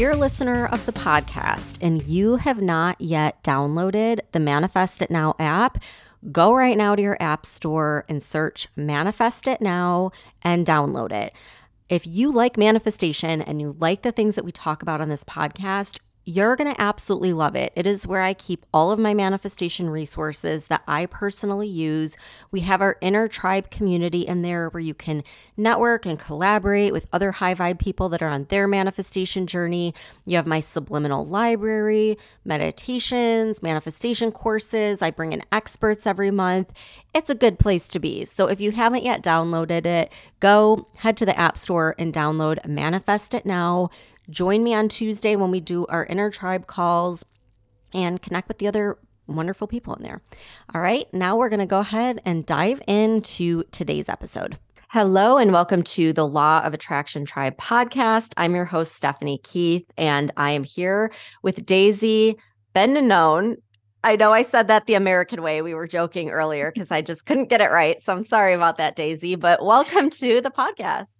you're a listener of the podcast and you have not yet downloaded the Manifest It Now app, go right now to your app store and search Manifest It Now and download it. If you like manifestation and you like the things that we talk about on this podcast, you're going to absolutely love it. It is where I keep all of my manifestation resources that I personally use. We have our inner tribe community in there where you can network and collaborate with other high vibe people that are on their manifestation journey. You have my subliminal library, meditations, manifestation courses. I bring in experts every month. It's a good place to be. So if you haven't yet downloaded it, go head to the App Store and download Manifest It Now. Join me on Tuesday when we do our inner tribe calls and connect with the other wonderful people in there. All right, now we're going to go ahead and dive into today's episode. Hello, and welcome to the Law of Attraction Tribe podcast. I'm your host, Stephanie Keith, and I am here with Daisy Known. I know I said that the American way. We were joking earlier because I just couldn't get it right. So I'm sorry about that, Daisy, but welcome to the podcast.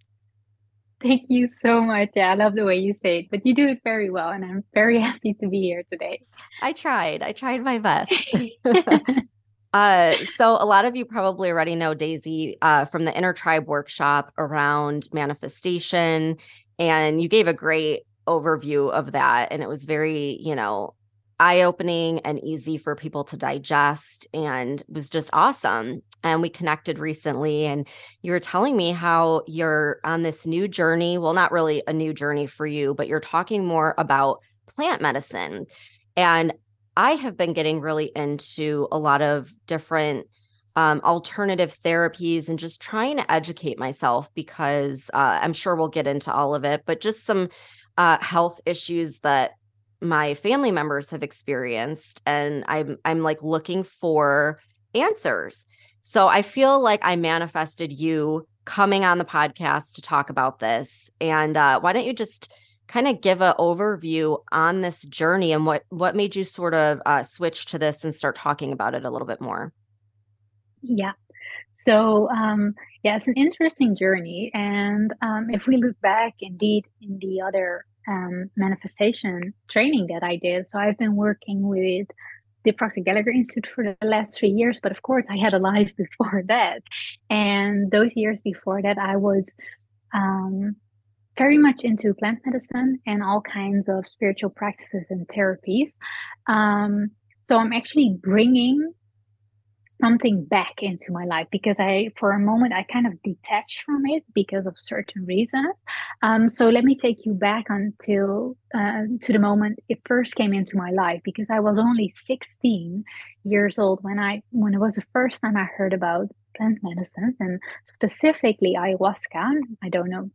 Thank you so much. Yeah, I love the way you say it, but you do it very well, and I'm very happy to be here today. I tried. I tried my best. uh, so a lot of you probably already know Daisy uh, from the Inner Tribe workshop around manifestation, and you gave a great overview of that, and it was very, you know, eye opening and easy for people to digest and was just awesome. And we connected recently, and you were telling me how you're on this new journey. Well, not really a new journey for you, but you're talking more about plant medicine. And I have been getting really into a lot of different um, alternative therapies and just trying to educate myself because uh, I'm sure we'll get into all of it, but just some uh, health issues that my family members have experienced and I'm I'm like looking for answers. So I feel like I manifested you coming on the podcast to talk about this. And uh, why don't you just kind of give an overview on this journey and what what made you sort of uh, switch to this and start talking about it a little bit more? Yeah. So um, yeah, it's an interesting journey, and um, if we look back, indeed, in the other um, manifestation training that I did. So I've been working with the Proctor Gallagher Institute for the last three years, but of course I had a life before that. And those years before that, I was um, very much into plant medicine and all kinds of spiritual practices and therapies. Um, so I'm actually bringing something back into my life because I, for a moment, I kind of detached from it because of certain reasons. Um, so let me take you back until uh, to the moment it first came into my life because I was only 16 years old when I when it was the first time I heard about plant medicines and specifically ayahuasca. I don't know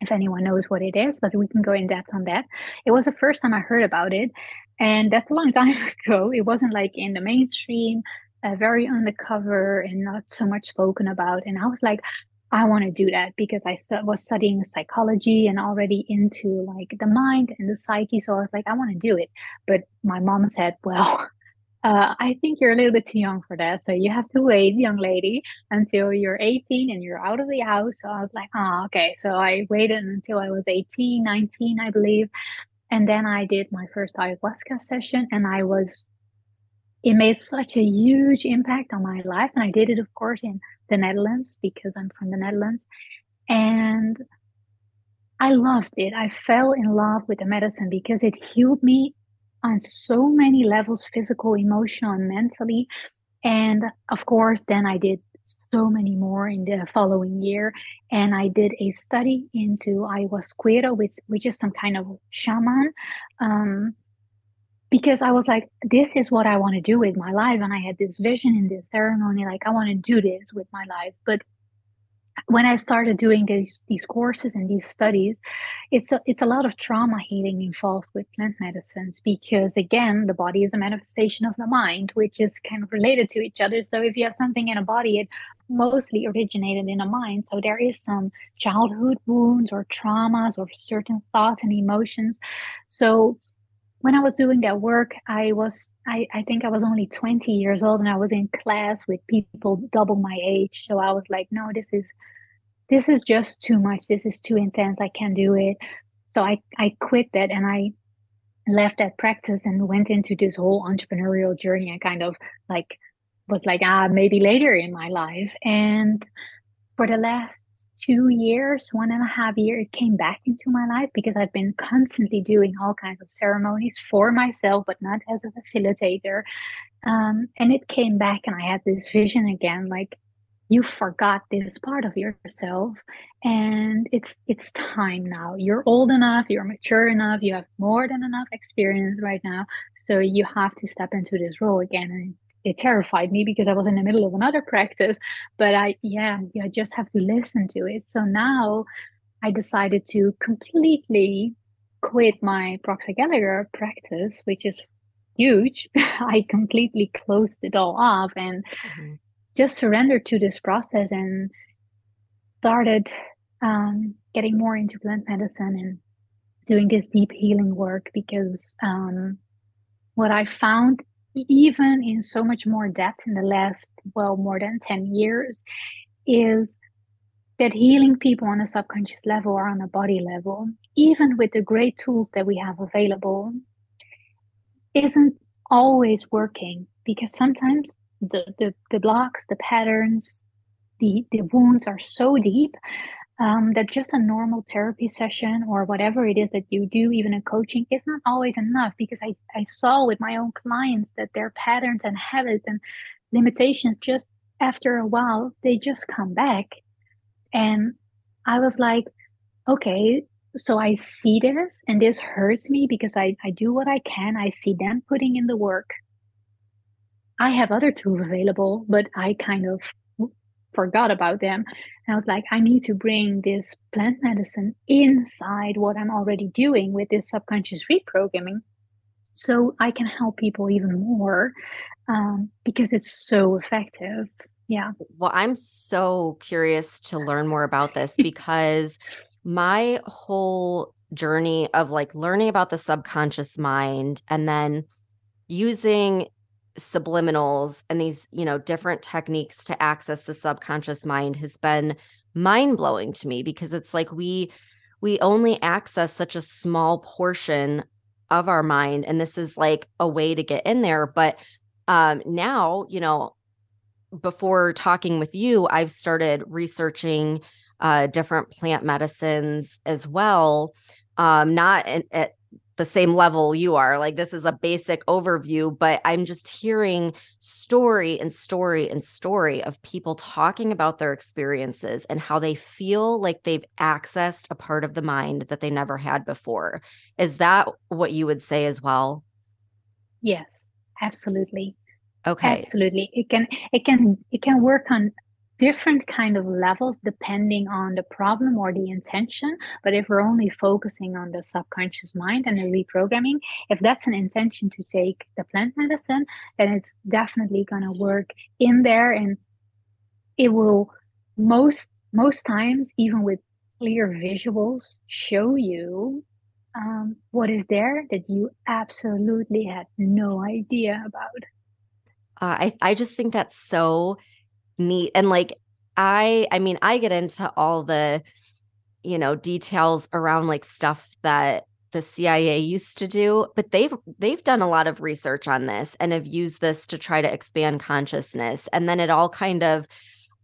if anyone knows what it is, but we can go in depth on that. It was the first time I heard about it. And that's a long time ago. It wasn't like in the mainstream uh, very undercover and not so much spoken about. And I was like, I want to do that because I was studying psychology and already into like the mind and the psyche. So I was like, I want to do it. But my mom said, well, uh, I think you're a little bit too young for that. So you have to wait, young lady, until you're 18 and you're out of the house. So I was like, oh, okay. So I waited until I was 18, 19, I believe. And then I did my first ayahuasca session and I was it made such a huge impact on my life. And I did it, of course, in the Netherlands because I'm from the Netherlands. And I loved it. I fell in love with the medicine because it healed me on so many levels physical, emotional, and mentally. And of course, then I did so many more in the following year. And I did a study into ayahuasca, which, which is some kind of shaman. Um, because I was like, this is what I want to do with my life. And I had this vision in this ceremony, like, I want to do this with my life. But when I started doing these these courses and these studies, it's a, it's a lot of trauma healing involved with plant medicines because again, the body is a manifestation of the mind, which is kind of related to each other. So if you have something in a body, it mostly originated in a mind. So there is some childhood wounds or traumas or certain thoughts and emotions. So when I was doing that work, I was I, I think I was only 20 years old and I was in class with people double my age. So I was like, no, this is this is just too much. This is too intense. I can't do it. so I, I quit that and I left that practice and went into this whole entrepreneurial journey and kind of like was like, ah, maybe later in my life. And for the last two years, one and a half year, it came back into my life because I've been constantly doing all kinds of ceremonies for myself, but not as a facilitator. Um, and it came back, and I had this vision again, like you forgot this part of yourself and it's it's time now you're old enough you're mature enough you have more than enough experience right now so you have to step into this role again and it terrified me because I was in the middle of another practice. But I, yeah, you just have to listen to it. So now I decided to completely quit my Proctor Gallagher practice, which is huge. I completely closed it all off and mm-hmm. just surrendered to this process and started um, getting more into plant medicine and doing this deep healing work because um, what I found even in so much more depth in the last, well, more than 10 years, is that healing people on a subconscious level or on a body level, even with the great tools that we have available, isn't always working because sometimes the, the, the blocks, the patterns, the, the wounds are so deep um, that just a normal therapy session or whatever it is that you do, even a coaching, is not always enough because I, I saw with my own clients that their patterns and habits and limitations just after a while, they just come back. And I was like, okay, so I see this and this hurts me because I, I do what I can. I see them putting in the work. I have other tools available, but I kind of forgot about them. And I was like, I need to bring this plant medicine inside what I'm already doing with this subconscious reprogramming so I can help people even more um, because it's so effective. Yeah. Well, I'm so curious to learn more about this because my whole journey of like learning about the subconscious mind and then using subliminals and these, you know, different techniques to access the subconscious mind has been mind-blowing to me because it's like we we only access such a small portion of our mind and this is like a way to get in there but um now, you know, before talking with you, I've started researching uh different plant medicines as well um not in, at the same level you are. Like this is a basic overview, but I'm just hearing story and story and story of people talking about their experiences and how they feel like they've accessed a part of the mind that they never had before. Is that what you would say as well? Yes, absolutely. Okay. Absolutely. It can it can it can work on different kind of levels depending on the problem or the intention but if we're only focusing on the subconscious mind and the reprogramming if that's an intention to take the plant medicine then it's definitely going to work in there and it will most most times even with clear visuals show you um, what is there that you absolutely had no idea about. Uh, I, I just think that's so neat and like i i mean i get into all the you know details around like stuff that the CIA used to do, but they've they've done a lot of research on this and have used this to try to expand consciousness. And then it all kind of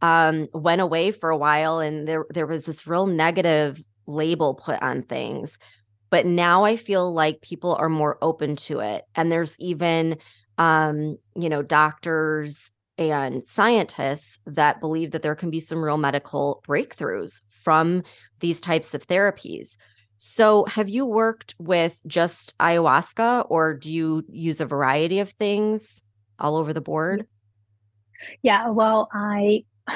um, went away for a while, and there there was this real negative label put on things. But now I feel like people are more open to it, and there's even um, you know doctors and scientists that believe that there can be some real medical breakthroughs from these types of therapies. So, have you worked with just ayahuasca or do you use a variety of things all over the board? Yeah, well, I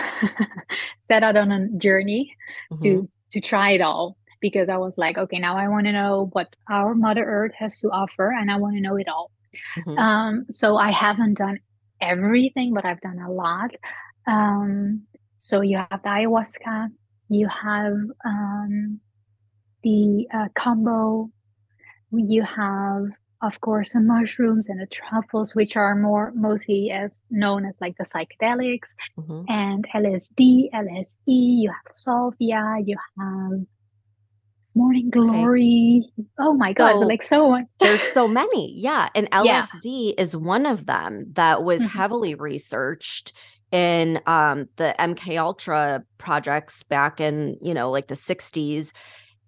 set out on a journey mm-hmm. to to try it all because I was like, okay, now I want to know what our Mother Earth has to offer and I want to know it all. Mm-hmm. Um, so I haven't done everything, but I've done a lot. Um, so you have the ayahuasca, you have um, the uh, kambo, you have, of course, the mushrooms and the truffles, which are more mostly as known as like the psychedelics, mm-hmm. and LSD, LSE. You have salvia, you have morning glory. Okay. Oh my god, so, like so much. there's so many. Yeah, and LSD yeah. is one of them that was mm-hmm. heavily researched in um the MK Ultra projects back in, you know, like the 60s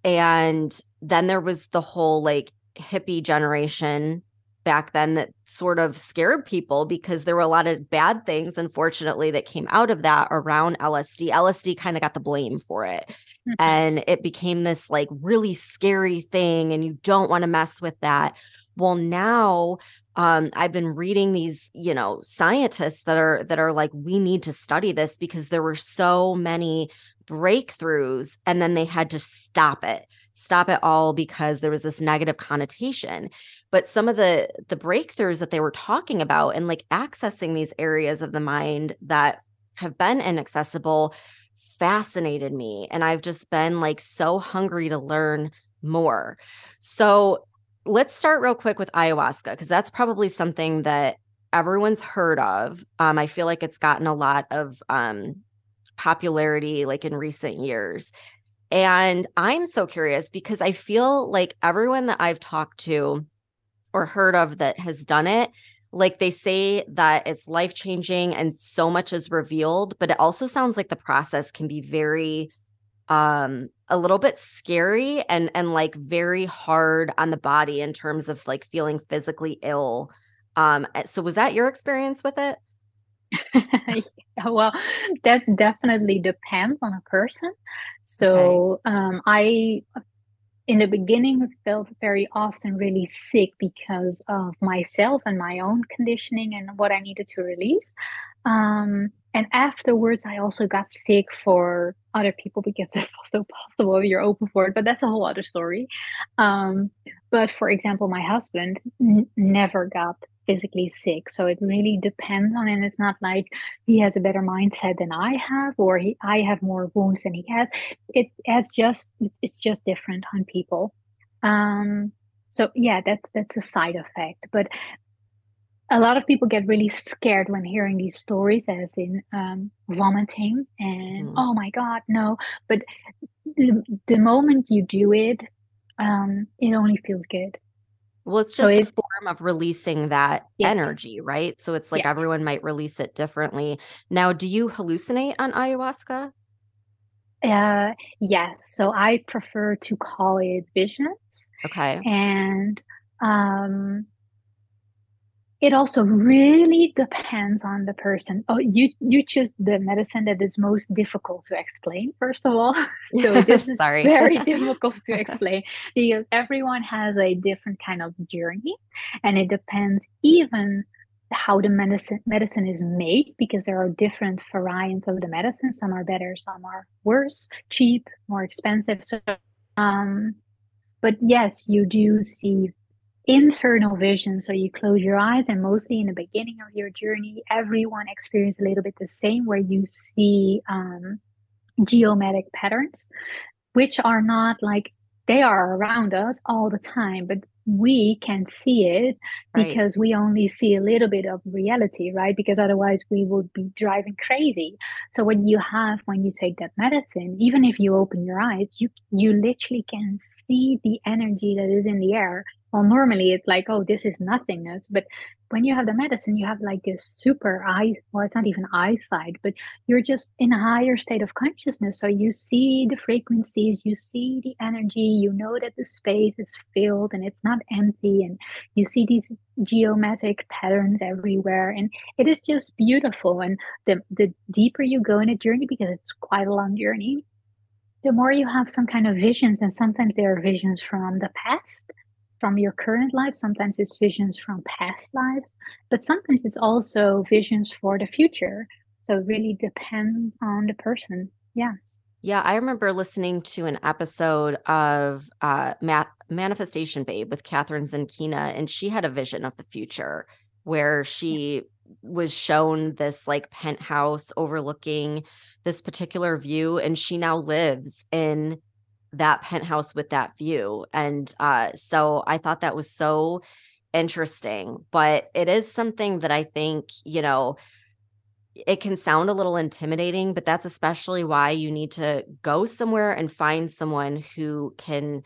and then there was the whole like hippie generation back then that sort of scared people because there were a lot of bad things unfortunately that came out of that around LSD. LSD kind of got the blame for it. Mm-hmm. And it became this like really scary thing and you don't want to mess with that. Well, now um, I've been reading these, you know, scientists that are that are like, we need to study this because there were so many breakthroughs, and then they had to stop it, stop it all because there was this negative connotation. But some of the the breakthroughs that they were talking about and like accessing these areas of the mind that have been inaccessible fascinated me, and I've just been like so hungry to learn more. So let's start real quick with ayahuasca because that's probably something that everyone's heard of. Um, I feel like it's gotten a lot of um, popularity like in recent years. And I'm so curious because I feel like everyone that I've talked to or heard of that has done it, like they say that it's life changing and so much is revealed, but it also sounds like the process can be very um a little bit scary and and like very hard on the body in terms of like feeling physically ill. Um eh, so was that your experience with it well that definitely depends on a person. So okay. um i in the beginning felt very often really sick because of myself and my own conditioning and what i needed to release. Um and afterwards i also got sick for other people because that's also possible if you're open for it but that's a whole other story. Um, but for example my husband n- never got physically sick. So it really depends on and it's not like he has a better mindset than i have or he, i have more wounds than he has. It has just it's just different on people. Um, so yeah that's that's a side effect. But a lot of people get really scared when hearing these stories as in um, vomiting and mm. oh my god no. But the, the moment you do it um, it only feels good well it's just so a form of releasing that yeah. energy right? So it's like yeah. everyone might release it differently. Now do you hallucinate on ayahuasca? Uh yes. So i prefer to call it visions okay. and um it also really depends on the person. Oh, you you choose the medicine that is most difficult to explain, first of all. So this is Sorry. very difficult to explain because everyone has a different kind of journey, and it depends even how the medicine medicine is made because there are different variants of the medicine. Some are better, some are worse, cheap, more expensive. So, um, but yes, you do see internal vision. So you close your eyes, and mostly in the beginning of your journey, everyone experiences a little bit the same, where you see um, geometric patterns, which are not like they are around us all the time, but we can see it because right. we only see a little bit of reality, right? Because otherwise we would be driving crazy. So when you have when you take that medicine, even if you open your eyes, you you literally can see the energy that is in the air well normally it's like oh this is nothingness but when you have the medicine you have like this super eye well it's not even eyesight but you're just in a higher state of consciousness so you see the frequencies you see the energy you know that the space is filled and it's not empty and you see these geometric patterns everywhere and it is just beautiful and the the deeper you go in a journey because it's quite a long journey the more you have some kind of visions and sometimes they are visions from the past from your current life. Sometimes it's visions from past lives, but sometimes it's also visions for the future. So it really depends on the person. Yeah. Yeah, I remember listening to an episode of uh, Ma- Manifestation Babe with Kathrin Zenkina, and she had a vision of the future where she was shown this like penthouse overlooking this particular view, and she now lives in that penthouse with that view. And uh, so I thought that was so interesting. But it is something that I think, you know, it can sound a little intimidating, but that's especially why you need to go somewhere and find someone who can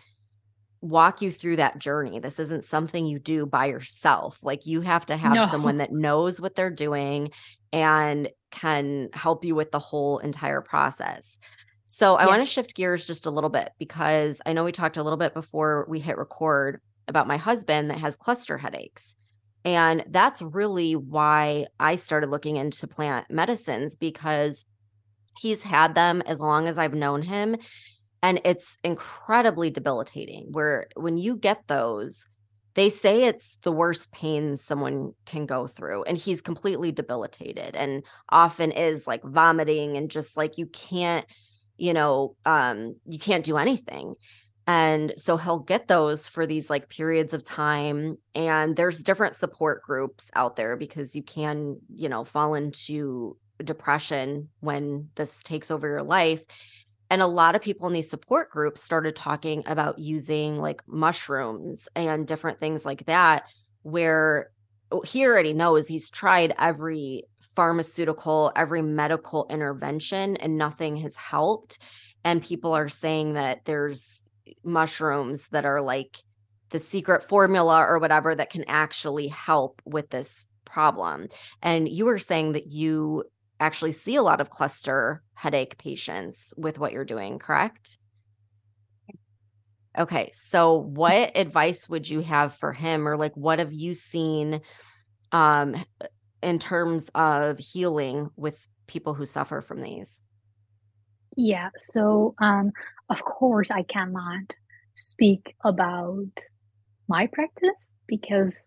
walk you through that journey. This isn't something you do by yourself. Like you have to have no. someone that knows what they're doing and can help you with the whole entire process. So I yes. want to shift gears just a little bit because I know we talked a little bit before we hit record about my husband that has cluster headaches. And that's really why I started looking into plant medicines because he's had them as long as I've known him and it's incredibly debilitating where when you get those they say it's the worst pain someone can go through and he's completely debilitated and often is like vomiting and just like you can't you know um you can't do anything. And so he'll get those for these like periods of time and there's different support groups out there because you can you know fall into depression when this takes over your life. And a lot of people in these support groups started talking about using like mushrooms and different things like that, where he already knows he's tried every pharmaceutical, every medical intervention, and nothing has helped. And people are saying that there's eh, mushrooms that are like the secret formula or whatever that can actually help with this problem. And you were saying that you actually see a lot of cluster headache patients with what you're doing, correct? Okay. So what advice would you have for him or like what have you seen um in terms of healing with people who suffer from these? Yeah, so um of course I cannot speak about my practice because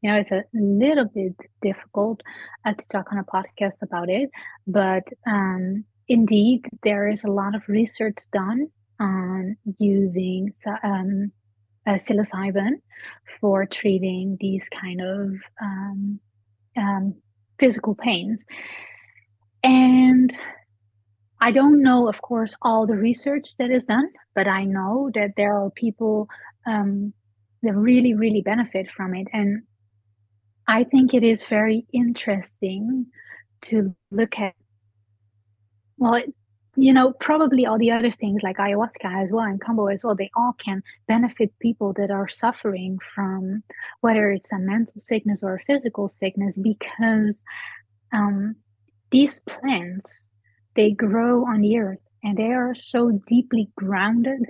you know, it's a little bit difficult uh, to talk on a podcast about it, but um, indeed, there is a lot of research done on using um, uh, psilocybin for treating these kind of um, um, physical pains. And I don't know, of course, all the research that is done, but I know that there are people um, that really, really benefit from it. And I think it is very interesting to look at, well, you know, probably all the other things like ayahuasca as well and kambo as well, they all can benefit people that are suffering from whether it's a mental sickness or a physical sickness because um, these plants, they grow on the earth and they are so deeply grounded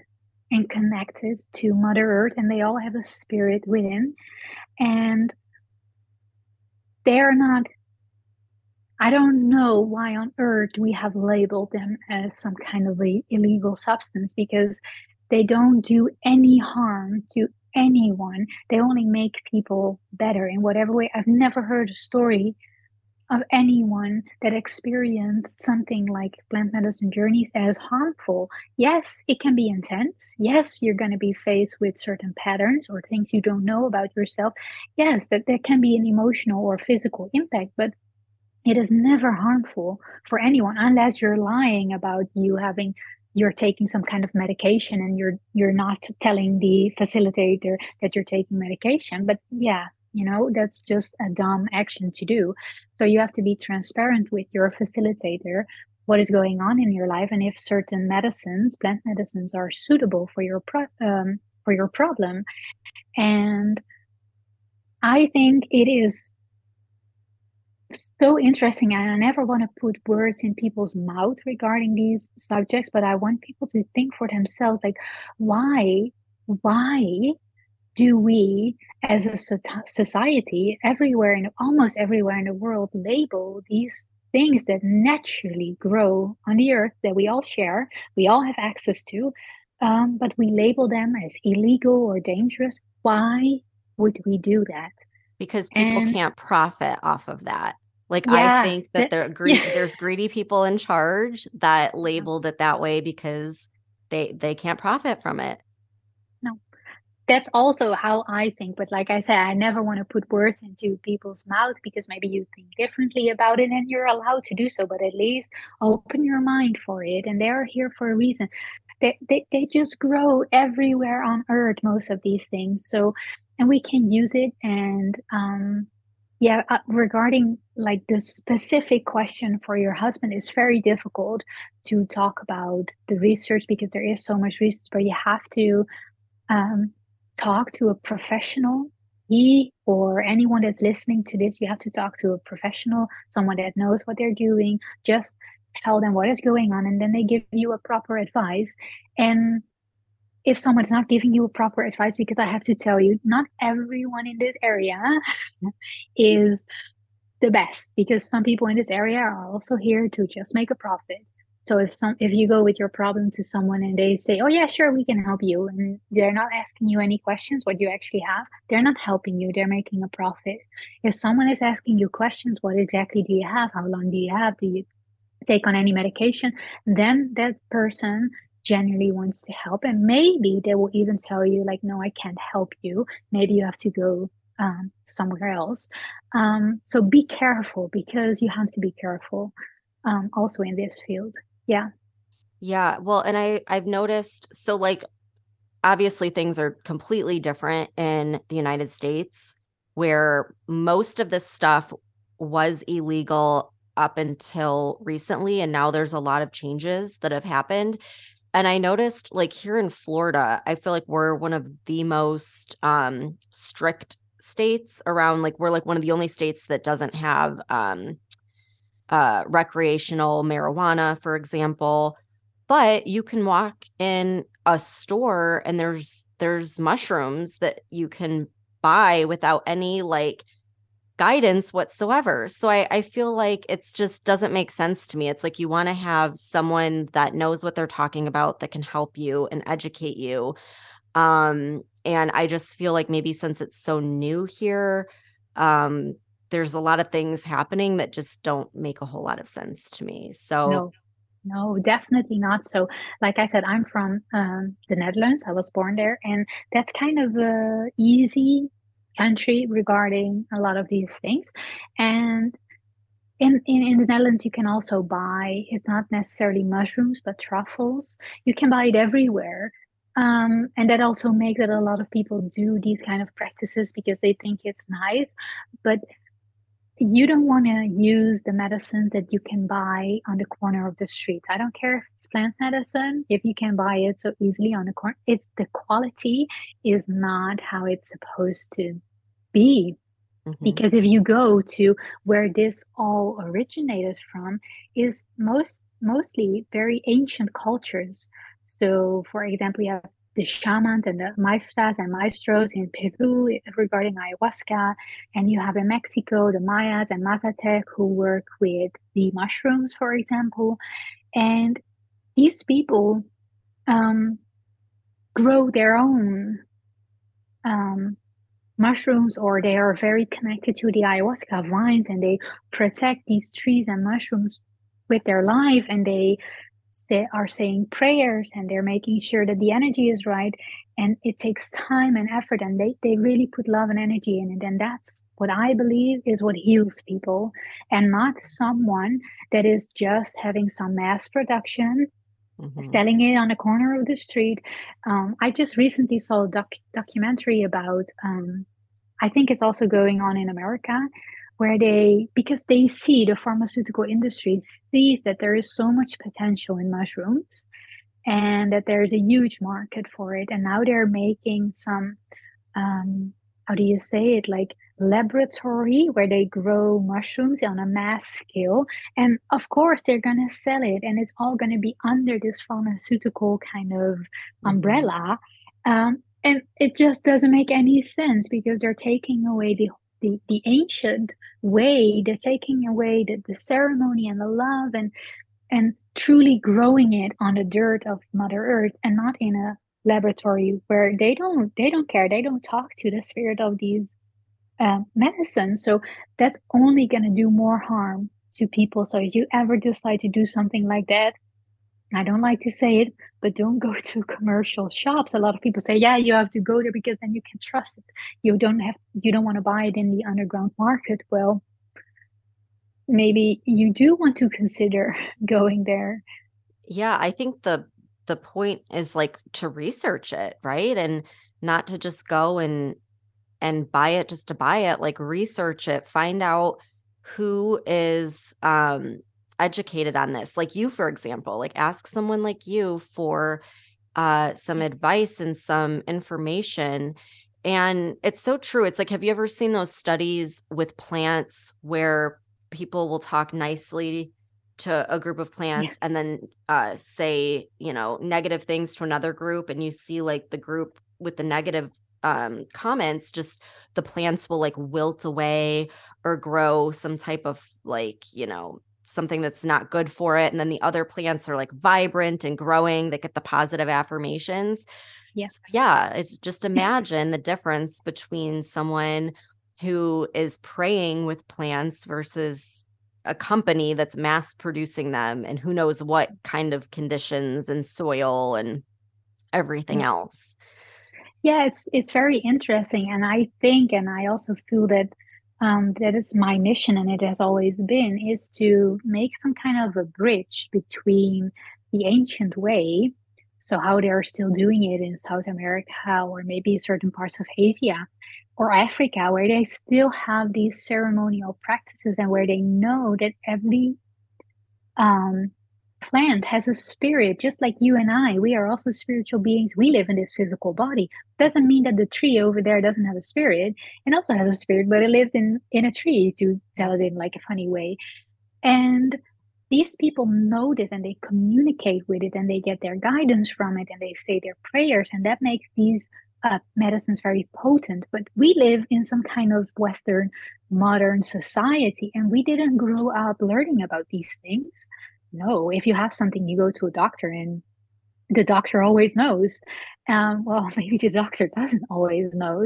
and connected to Mother Earth and they all have a spirit within. And they're not I don't know why on earth we have labeled them as some kind of a illegal substance because they don't do any harm to anyone. They only make people better in whatever way. I've never heard a story of anyone that experienced something like plant medicine journeys as harmful. Yes, it can be intense. Yes, you're going to be faced with certain patterns or things you don't know about yourself. Yes, that there can be an emotional or physical impact, but it is never harmful for anyone unless you're lying about you having you're taking some kind of medication and you're you're not telling the facilitator that you're taking medication. But yeah you know that's just a dumb action to do. So you have to be transparent with your facilitator what is going on in your life and if certain medicines plant medicines are suitable for your pro- um, for your problem. And i think it is so interesting and i never want to put words in people's mouth regarding these subjects but i want people to think for themselves like why why do we as a society everywhere and almost everywhere in the world label these things that naturally grow on the earth that we all share we all have access to um, but we label them as illegal or dangerous? Why would we do that because people and, can't profit off of that like yeah, I think that, there gre- yeah. there's greedy people in charge that labeled it that way because they they can't profit from it No. that's also how I think. But like I said, I never want to put words into people's mouth because maybe you think differently about it and you're allowed to do so. But at least open your mind for it. And they're here for a reason. They, they, they just grow everywhere on earth, most of these things. So, and we can use it. And um, yeah, uh, regarding like the specific question for your husband is very difficult to talk about the research because there is so much research but you have to um, talk to a professional. He or anyone that's listening to this you have to talk to a professional someone that knows what they're doing. Just tell them what is going on and then they give you a proper advice. And if someone is not giving you proper advice because i have to tell you not everyone in this area is the best because some people in this area are also here to just make a profit so if some if you go with your problem to someone and they say, "Oh yeah, sure, we can help you," and they're not asking you any questions, what you actually have, they're not helping you. They're making a profit. If someone is asking you questions, what exactly do you have? How long do you have? Do you take on any medication? Then that person genuinely wants to help, and maybe they will even tell you, like, "No, I can't help you. Maybe you have to go um, somewhere else." Um, so be careful because you have to be careful um, also in this field. Yeah. Yeah. Well, and I I've noticed so like obviously things are completely different in the United States where most of this stuff was illegal up until recently and now there's a lot of changes that have happened. And I noticed like here in Florida, I feel like we're one of the most um strict states around like we're like one of the only states that doesn't have um uh, recreational marijuana, for example. But you can walk in a store and there's there's mushrooms that you can buy without any like guidance whatsoever. So I, I feel like it's just doesn't make sense to me. It's like you want to have someone that knows what they're talking about that can help you and educate you. Um, and I just feel like maybe since it's so new here, um, there's a lot of things happening that just don't make a whole lot of sense to me. So no. No, definitely not. So, like I said, I'm from um, the Netherlands. I was born there, and that's kind of a easy country regarding a lot of these things. And in, in, in the Netherlands, you can also buy, it's not necessarily mushrooms, but truffles. You can buy it everywhere. Um, and that also makes that a lot of people do these kind of practices because they think it's nice. But you don't want to use the medicine that you can buy on the corner of the street. I don't care if it's plant medicine, if you can buy it so easily on the corner. It's the quality is not how it's supposed to be. Mm-hmm. Because if you go to where this all originated from, is most mostly very ancient cultures. So, for example, you have the shamans and the maestras and maestros in Peru regarding ayahuasca. And you have in Mexico the Mayas and Mazatec who work with the mushrooms, for example. And these people um, grow their own um, mushrooms or they are very connected to the ayahuasca vines and they protect these trees and mushrooms with their life and they they are saying prayers and they're making sure that the energy is right. And it takes time and effort and they, they really put love and energy in it. And that's what i believe is what heals people. And not someone that is just having some mass production mm-hmm. selling it on the corner of the street. Um, i just recently saw a doc- documentary about um, i think it's also going on in america where they because they see the pharmaceutical industry sees that there is so much potential in mushrooms and that there's a huge market for it. And now they're making some um, how do you say it? Like laboratory where they grow mushrooms on a mass scale. And of course they're going to sell it and it's all going to be under this pharmaceutical kind of mm-hmm. umbrella. Um, and it just doesn't make any sense because they're taking away the the, the ancient way, they're taking away the, the ceremony and the love and and truly growing it on the dirt of Mother Earth and not in a laboratory where they don't they don't care. They don't talk to the spirit of these um, medicines. So that's only going to do more harm to people. So if you ever decide to do something like that, I don't like to say it, but don't go to commercial shops. A lot of people say, yeah, you have to go there because then you can trust it. You don't have, you don't want to buy it in the underground market. Well, maybe you do want to consider going there. Yeah, I think the the point is like to research it, right? And not to just go and and buy it just to buy it, like research it, find out who is um educated on this like you for example like ask someone like you for uh some advice and some information and it's so true it's like have you ever seen those studies with plants where people will talk nicely to a group of plants yeah. and then uh say you know negative things to another group and you see like the group with the negative um comments just the plants will like wilt away or grow some type of like you know something that's not good for it and then the other plants are like vibrant and growing that get the positive affirmations. Yeah. So, yeah it's just imagine the difference between someone who is praying with plants versus a company that's mass producing them and who knows what kind of conditions and soil and everything mm-hmm. else. Yeah it's it's very interesting and i think and i also feel that um, that is my mission and it has always been is to make some kind of a bridge between the ancient way so how they are still doing it in south america or maybe certain parts of asia or africa where they still have these ceremonial practices and where they know that every um, plant has a spirit just like you and i we are also spiritual beings. We live in this physical body. Doesn't mean that the tree over there doesn't have a spirit. It also has a spirit but it lives in in a tree to tell it in like a funny way. And these people know this and they communicate with it and they get their guidance from it and they say their prayers and that makes these uh, medicines very potent. But we live in some kind of western modern society and we didn't grow up learning about these things no if you have something you go to a doctor and the doctor always knows. Um, well maybe the doctor doesn't always know.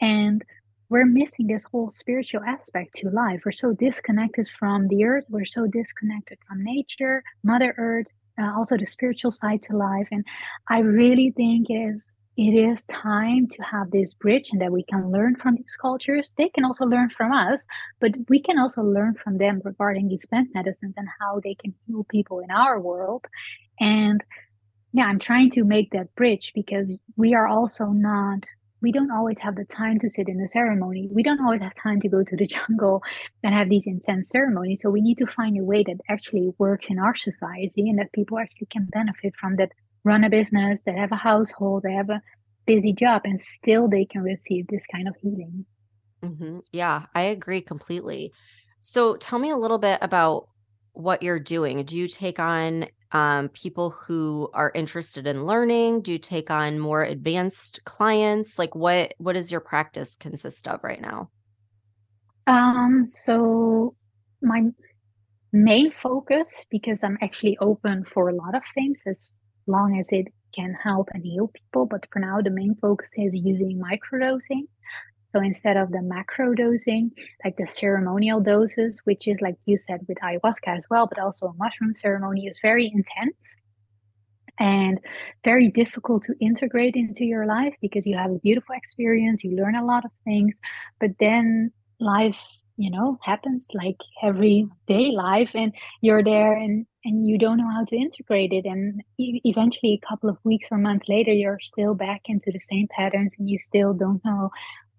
And we're missing this whole spiritual aspect to life. We're so disconnected from the earth. We're so disconnected from nature mother earth uh, also the spiritual side to life. And i really think it is it is time to have this bridge and that we can learn from these cultures. They can also learn from us, but we can also learn from them regarding these plant medicines and how they can heal people in our world. And yeah, I'm trying to make that bridge because we are also not we don't always have the time to sit in the ceremony. We don't always have time to go to the jungle and have these intense ceremonies. So we need to find a way that actually works in our society and that people actually can benefit from that run a business, they have a household, they have a busy job, and still they can receive this kind of healing. Mm-hmm. Yeah, I agree completely. So tell me a little bit about what you're doing. Do you take on um, people who are interested in learning? Do you take on more advanced clients? Like what what does your practice consist of right now? Um, so my main focus, because I'm actually open for a lot of things, is long as it can help and heal people. But for now, the main focus is using microdosing. So instead of the macro dosing, like the ceremonial doses, which is like you said with ayahuasca as well, but also a mushroom ceremony is very intense and very difficult to integrate into your life because you have a beautiful experience, you learn a lot of things, but then life you know happens like everyday life and you're there and and you don't know how to integrate it and eventually a couple of weeks or months later you're still back into the same patterns and you still don't know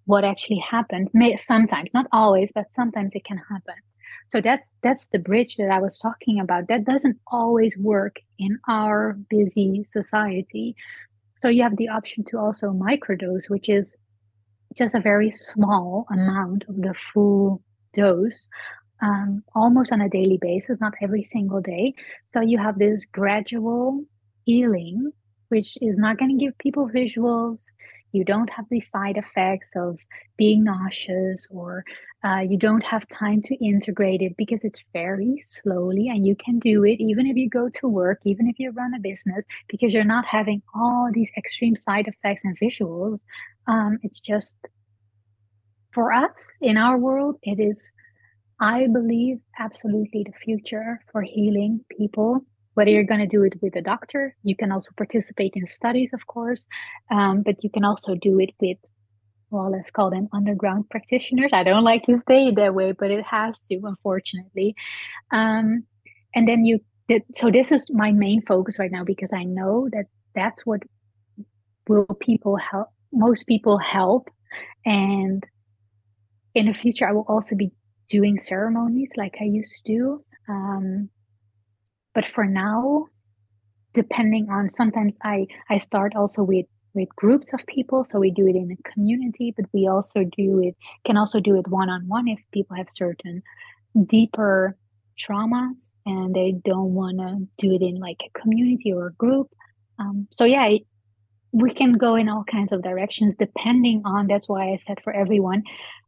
what actually happened. May, sometimes not always but sometimes it can happen. So that's that's the bridge that i was talking about. That doesn't always work in our busy society. So you have the option to also microdose which is just a very small amount of the full dose um, almost on a daily basis, not every single day. So you have this gradual healing, which is not going to give people visuals. You don't have the side effects of being nauseous, or uh, you don't have time to integrate it because it's very slowly, and you can do it even if you go to work, even if you run a business, because you're not having all these extreme side effects and visuals. Um, it's just for us in our world, it is, I believe, absolutely the future for healing people. Whether you're going to do it with a doctor, you can also participate in studies, of course, um, but you can also do it with, well, let's call them underground practitioners. I don't like to say that way, but it has to, unfortunately. Um, and then you, so this is my main focus right now because I know that that's what will people help, most people help. And in the future, I will also be doing ceremonies like I used to do. Um, but for now, depending on sometimes I I start also with with groups of people, so we do it in a community, but we also do it can also do it one on one if people have certain deeper traumas and they don't want to do it in like a community or a group. Um, so yeah, we can go in all kinds of directions depending on. That's why I said for everyone.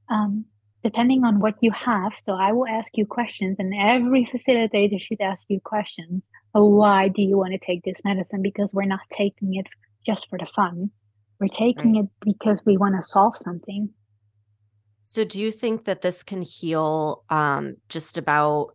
Um, depending on what you have. So I will ask you questions, and every facilitator should ask you questions. Why do you want to take this medicine? Because we're not taking it just for the fun. We're taking right. it because we want to solve something. So, do you think that this can heal um, just about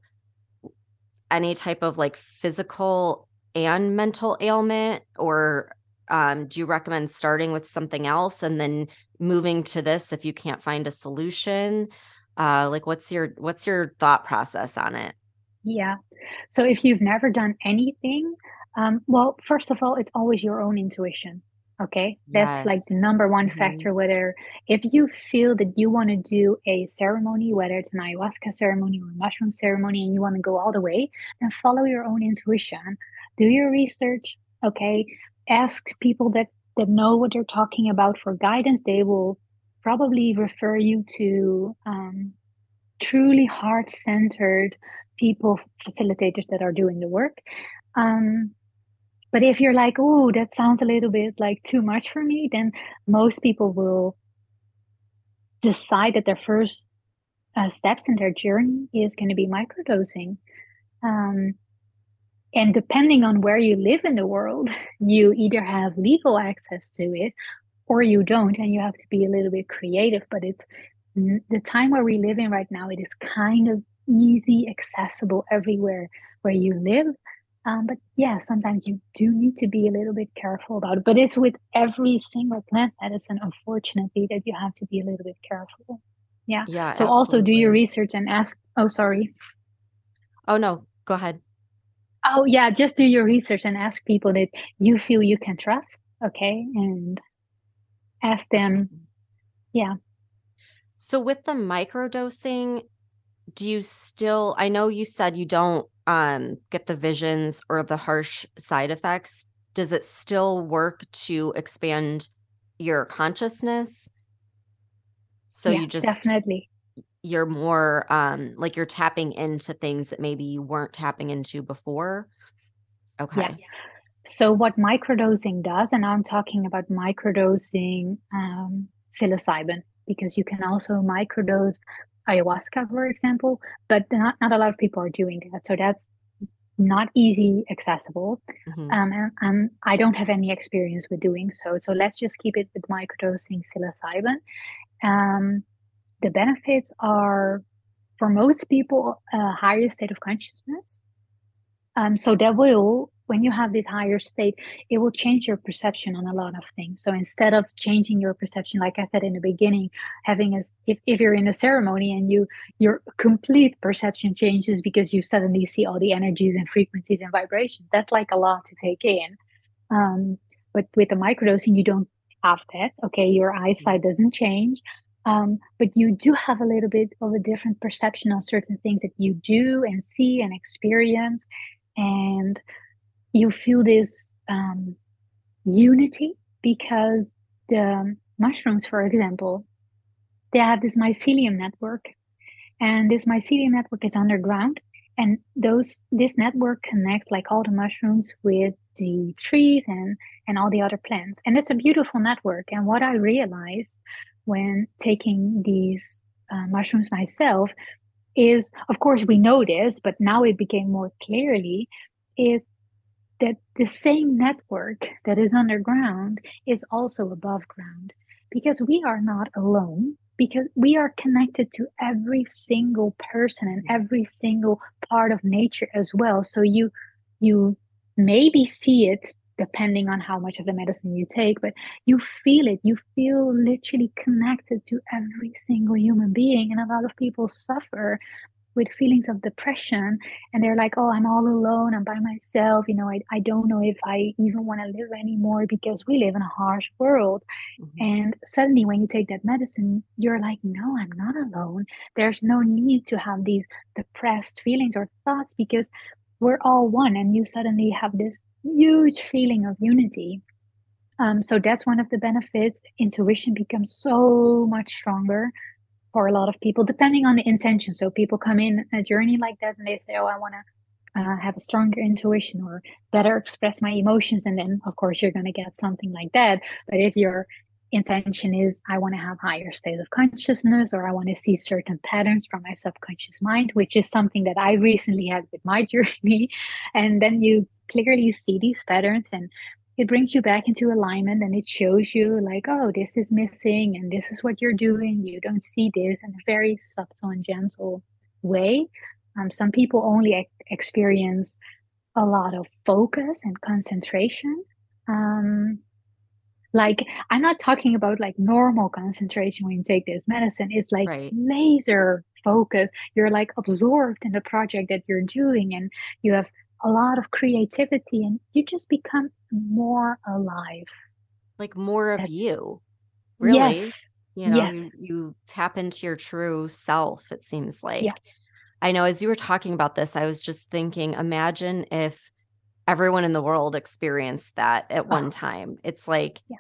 any type of like physical and mental ailment, or um, do you recommend starting with something else and then moving to this if you can't find a solution? Uh like what's your what's your thought process on it? Yeah. So if you've never done anything um well first of all it's always your own intuition okay? That's yes. like the number one mm-hmm. factor whether if you feel that you want to do a ceremony whether it's an ayahuasca ceremony or a mushroom ceremony and you want to go all the way then follow your own intuition do your research okay ask people that that know what they're talking about for guidance, they will probably refer you to um, truly heart centered people, facilitators that are doing the work. Um, but if you're like, oh, that sounds a little bit like too much for me, then most people will decide that their first uh, steps in their journey is going to be microdosing. Um, and depending on where you live in the world, you either have legal access to it or you don't, and you have to be a little bit creative. But it's the time where we live in right now, it is kind of easy, accessible everywhere where you live. Um, but yeah, sometimes you do need to be a little bit careful about it. But it's with every single plant medicine, unfortunately, that you have to be a little bit careful. Yeah. Yeah. So absolutely. also do your research and ask. Oh, sorry. Oh no, go ahead. Oh yeah, just do your research and ask people that you feel you can trust. Okay, and ask them. Yeah. So with the microdosing, do you still? I know you said you don't um, get the visions or the harsh side effects. Does it still work to expand your consciousness? So yeah, you just definitely you're more um like you're tapping into things that maybe you weren't tapping into before okay yeah. so what microdosing does and i'm talking about microdosing um, psilocybin because you can also microdose ayahuasca for example but not, not a lot of people are doing that so that's not easy accessible mm-hmm. um, and, and, i don't have any experience with doing so so let's just keep it with microdosing psilocybin um, the benefits are for most people a higher state of consciousness. Um, so that will when you have this higher state it will change your perception on a lot of things. So instead of changing your perception like i said in the beginning having a if, if you're in a ceremony and you your complete perception changes because you suddenly see all the energies and frequencies and vibrations that's like a lot to take in. Um, but with the microdosing you don't have that. Okay your eyesight doesn't change um, but you do have a little bit of a different perception on certain things that you do and see and experience. And you feel this um, unity because the mushrooms, for example, they have this mycelium network. And this mycelium network is underground. And those this network connects like all the mushrooms with the trees and and all the other plants. And it's a beautiful network. And what I realized when taking these uh, mushrooms myself is, of course, we know this, but now it became more clearly, is that the same network that is underground is also above ground because we are not alone because we are connected to every single person and every single part of nature as well. So you you maybe see it depending on how much of the medicine you take, but you feel it. You feel literally connected to every single human being. And a lot of people suffer with feelings of depression and they're like oh i'm all alone i'm by myself you know i, I don't know if i even want to live anymore because we live in a harsh world mm-hmm. and suddenly when you take that medicine you're like no i'm not alone there's no need to have these depressed feelings or thoughts because we're all one and you suddenly have this huge feeling of unity um, so that's one of the benefits intuition becomes so much stronger for a lot of people, depending on the intention. So people come in a journey like that and they say, "Oh, I want to uh, have a stronger intuition or better express my emotions," and then of course you're going to get something like that. But if your intention is, "I want to have higher state of consciousness," or "I want to see certain patterns from my subconscious mind," which is something that I recently had with my journey, and then you clearly see these patterns and it brings you back into alignment and it shows you like oh this is missing and this is what you're doing. You don't see this in a very subtle and gentle way. Um, some people only ex- experience a lot of focus and concentration. Um, like i'm not talking about like normal concentration when you take this medicine. It's like right. laser focus. You're like absorbed in the project that you're doing and you have a lot of creativity and you just become more alive like more of you really yes. you know yes. you, you tap into your true self it seems like yeah. i know as you were talking about this i was just thinking imagine if everyone in the world experienced that at one oh. time it's like yeah.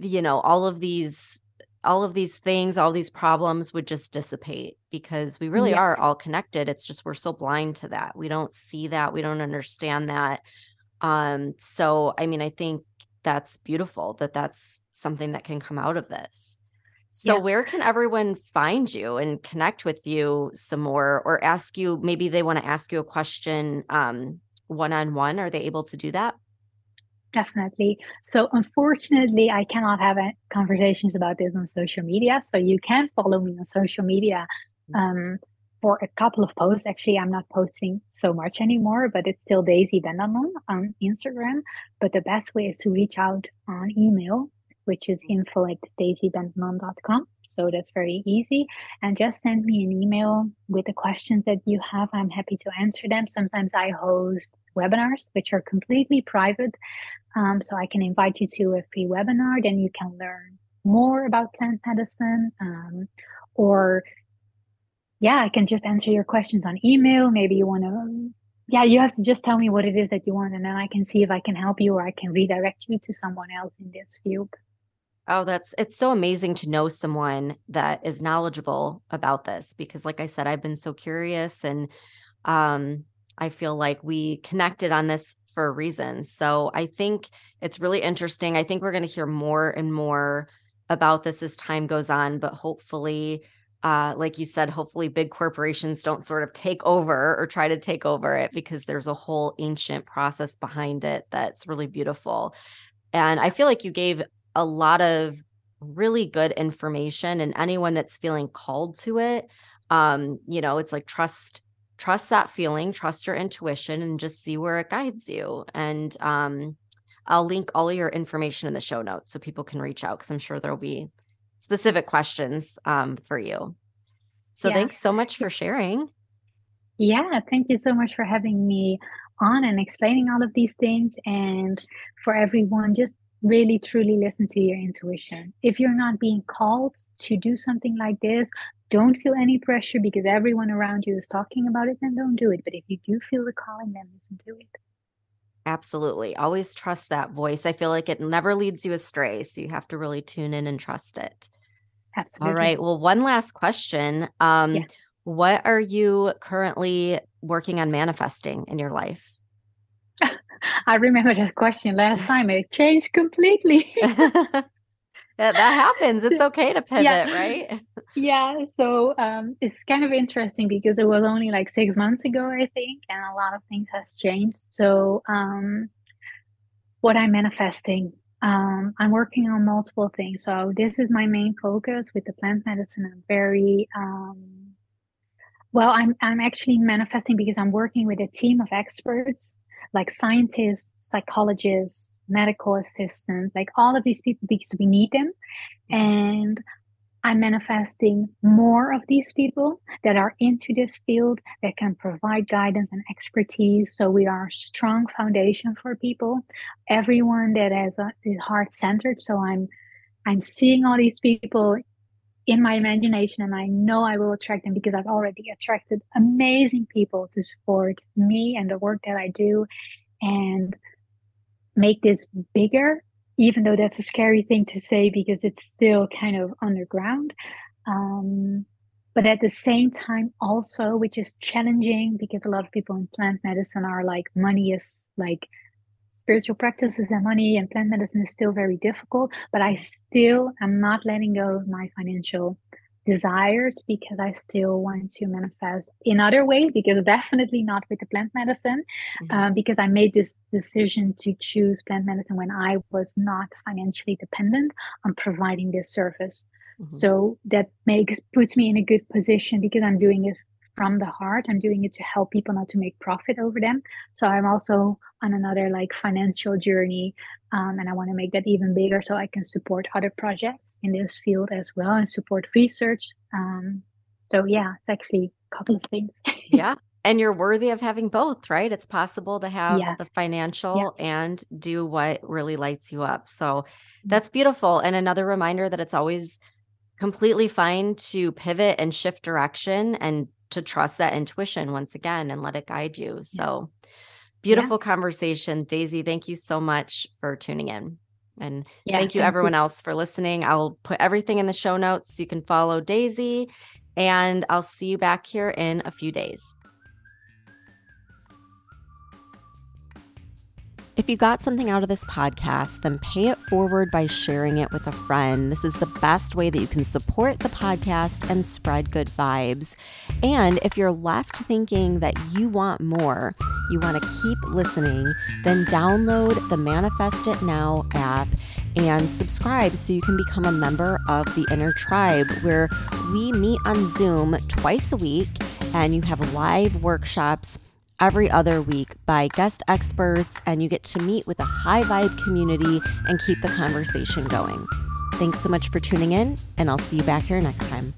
you know all of these all of these things, all these problems would just dissipate because we really yeah. are all connected. It's just we're so blind to that. We don't see that. We don't understand that. Um, so I mean, I think that's beautiful that that's something that can come out of this. So yeah. where can everyone find you and connect with you some more or ask you maybe they want to ask you a question um one on one? Are they able to do that? Definitely. So, unfortunately, I cannot have conversations about this on social media. So, you can follow me on social media mm. um, for a couple of posts. Actually, I'm not posting so much anymore, but it's still Daisy Bendanon on Instagram. But the best way is to reach out on email which is info at daisybendanon.com. So that's very easy. And just send me an email with the questions that you have. I'm happy to answer them. Sometimes I host webinars, which are completely private. Um, so I can invite you to a free webinar, then you can learn more about plant medicine. Um, or, yeah, I can just answer your questions on email. Maybe you want to yeah, you have to just tell me what it is that you want, and then I can see if I can help you or I can redirect you to someone else in this field. Oh, that's it's so amazing to know someone that is knowledgeable about this because like I said I've been so curious and um I feel like we connected on this for a reason. So I think it's really interesting. I think we're going to hear more and more about this as time goes on, but hopefully uh like you said hopefully big corporations don't sort of take over or try to take over it because there's a whole ancient process behind it that's really beautiful. And I feel like you gave a lot of really good information and anyone that's feeling called to it um you know it's like trust trust that feeling trust your intuition and just see where it guides you and um i'll link all your information in the show notes so people can reach out because i'm sure there'll be specific questions um for you so yeah. thanks so much for sharing yeah thank you so much for having me on and explaining all of these things and for everyone just really truly listen to your intuition. If you're not being called to do something like this, don't feel any pressure because everyone around you is talking about it, then don't do it. But if you do feel the calling, then listen to it. Absolutely. Always trust that voice. I feel like it never leads you astray. So you have to really tune in and trust it. Absolutely. All right. Well, one last question. Um, yeah. What are you currently working on manifesting in your life? I remember that question last time. It changed completely. that, that happens. It's okay to pivot, yeah. right? Yeah. So um, it's kind of interesting because it was only like six months ago, I think, and a lot of things has changed. So um, what I'm manifesting, um, I'm working on multiple things. So this is my main focus with the plant medicine. I'm very um, well. I'm I'm actually manifesting because I'm working with a team of experts like scientists, psychologists, medical assistants, like all of these people because we need them. Mm-hmm. And I'm manifesting more of these people that are into this field that can provide guidance and expertise. So we are a strong foundation for people. Everyone that has a, is heart centered. So I'm I'm seeing all these people in my imagination and I know I will attract them because I've already attracted amazing people to support me and the work that I do and make this bigger even though that's a scary thing to say because it's still kind of underground. Um, but at the same time, also, which is challenging because a lot of people in plant medicine are like, money is like spiritual practices and money and plant medicine is still very difficult. But I still am not letting go of my financial desires because I still want to manifest in other ways because definitely not with the plant medicine mm-hmm. um, because I made this decision to choose plant medicine when I was not financially dependent on providing this service. Mm-hmm. So that makes puts me in a good position because I'm doing it from the heart. I'm doing it to help people, not to make profit over them. So I'm also on another like financial journey. Um, and I want to make that even bigger so I can support other projects in this field as well and support research. Um, so yeah, it's actually a couple of things. yeah. And you're worthy of having both, right? It's possible to have yeah. the financial yeah. and do what really lights you up. So mm-hmm. that's beautiful. And another reminder that it's always completely fine to pivot and shift direction and to trust that intuition once again and let it guide you. So beautiful yeah. conversation. Daisy, thank you so much for tuning in. And yeah, thank you, thank everyone you. else, for listening. I'll put everything in the show notes so you can follow Daisy, and I'll see you back here in a few days. If you got something out of this podcast, then pay it forward by sharing it with a friend. This is the best way that you can support the podcast and spread good vibes. And if you're left thinking that you want more, you want to keep listening, then download the Manifest It Now app and subscribe so you can become a member of the Inner Tribe, where we meet on Zoom twice a week and you have live workshops every other week by guest experts, and you get to meet with a high vibe community and keep the conversation going. Thanks so much for tuning in, and I'll see you back here next time.